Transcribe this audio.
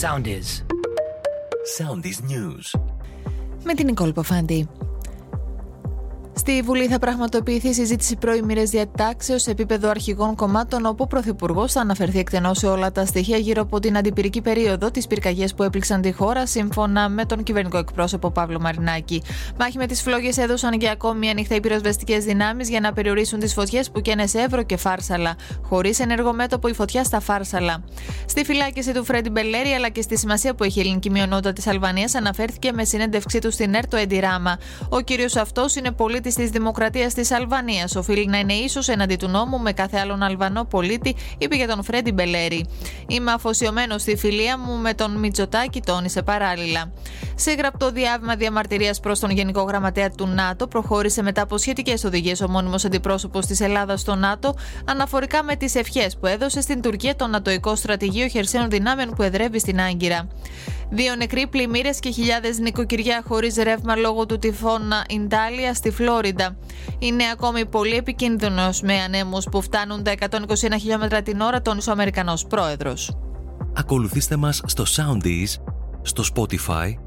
Soundies. Soundies News. Με την Νικόλ Ποφάντη. Στη Βουλή θα πραγματοποιηθεί συζήτηση προημήρε διατάξεως σε επίπεδο αρχηγών κομμάτων, όπου ο Πρωθυπουργός θα αναφερθεί εκτενώς σε όλα τα στοιχεία γύρω από την αντιπυρική περίοδο, τι πυρκαγιέ που έπληξαν τη χώρα, σύμφωνα με τον κυβερνητικό εκπρόσωπο Παύλο Μαρινάκη. Μάχη με τις φλόγες έδωσαν για ακόμη μια νύχτα οι πυροσβεστικές δυνάμεις για να περιορίσουν τις φωτιές που καίνε σε Εύρο και Φάρσαλα, χωρίς ενεργό μέτωπο η φωτιά στα Φάρσαλα. Στη φυλάκιση του Φρέντι Μπελέρη αλλά και στη σημασία που έχει η ελληνική μειονότητα της Αλβανίας αναφέρθηκε με συνέντευξή του στην ΕΡΤΟ Εντιράμα. Ο κύριος αυτός είναι πολίτης της Δημοκρατίας της Αλβανίας. Οφείλει να είναι ίσο εναντί του νόμου με κάθε άλλον Αλβανό πολίτη, είπε για τον Φρέντι Μπελέρη. Είμαι αφοσιωμένος στη φιλία μου με τον Μιτζοτάκη, τόνισε παράλληλα. Σε γραπτό διάβημα διαμαρτυρίας προς τον Γενικό Γραμματέα του ΝΑΤΟ, προχώρησε μετά από σχετικές οδηγίες ο μόνιμος αντιπρόσωπος της Ελλάδας στο ΝΑΤΟ, αναφορικά με τις ευχές που έδωσε στην Τουρκία το Νατοϊκό Στρατηγείο Χερσαίων Δυνάμεων που εδρεύει στην Άγκυρα. Δύο νεκροί πλημμύρες και χιλιάδες νοικοκυριά χωρίς ρεύμα λόγω του τυφώνα Ιντάλια στη Φλόριντα. Είναι ακόμη πολύ επικίνδυνος με ανέμους που φτάνουν τα 121 χιλιόμετρα την ώρα, τόνισε ο Αμερικανός πρόεδρος. Ακολουθήστε μας στο Soundees, στο Spotify,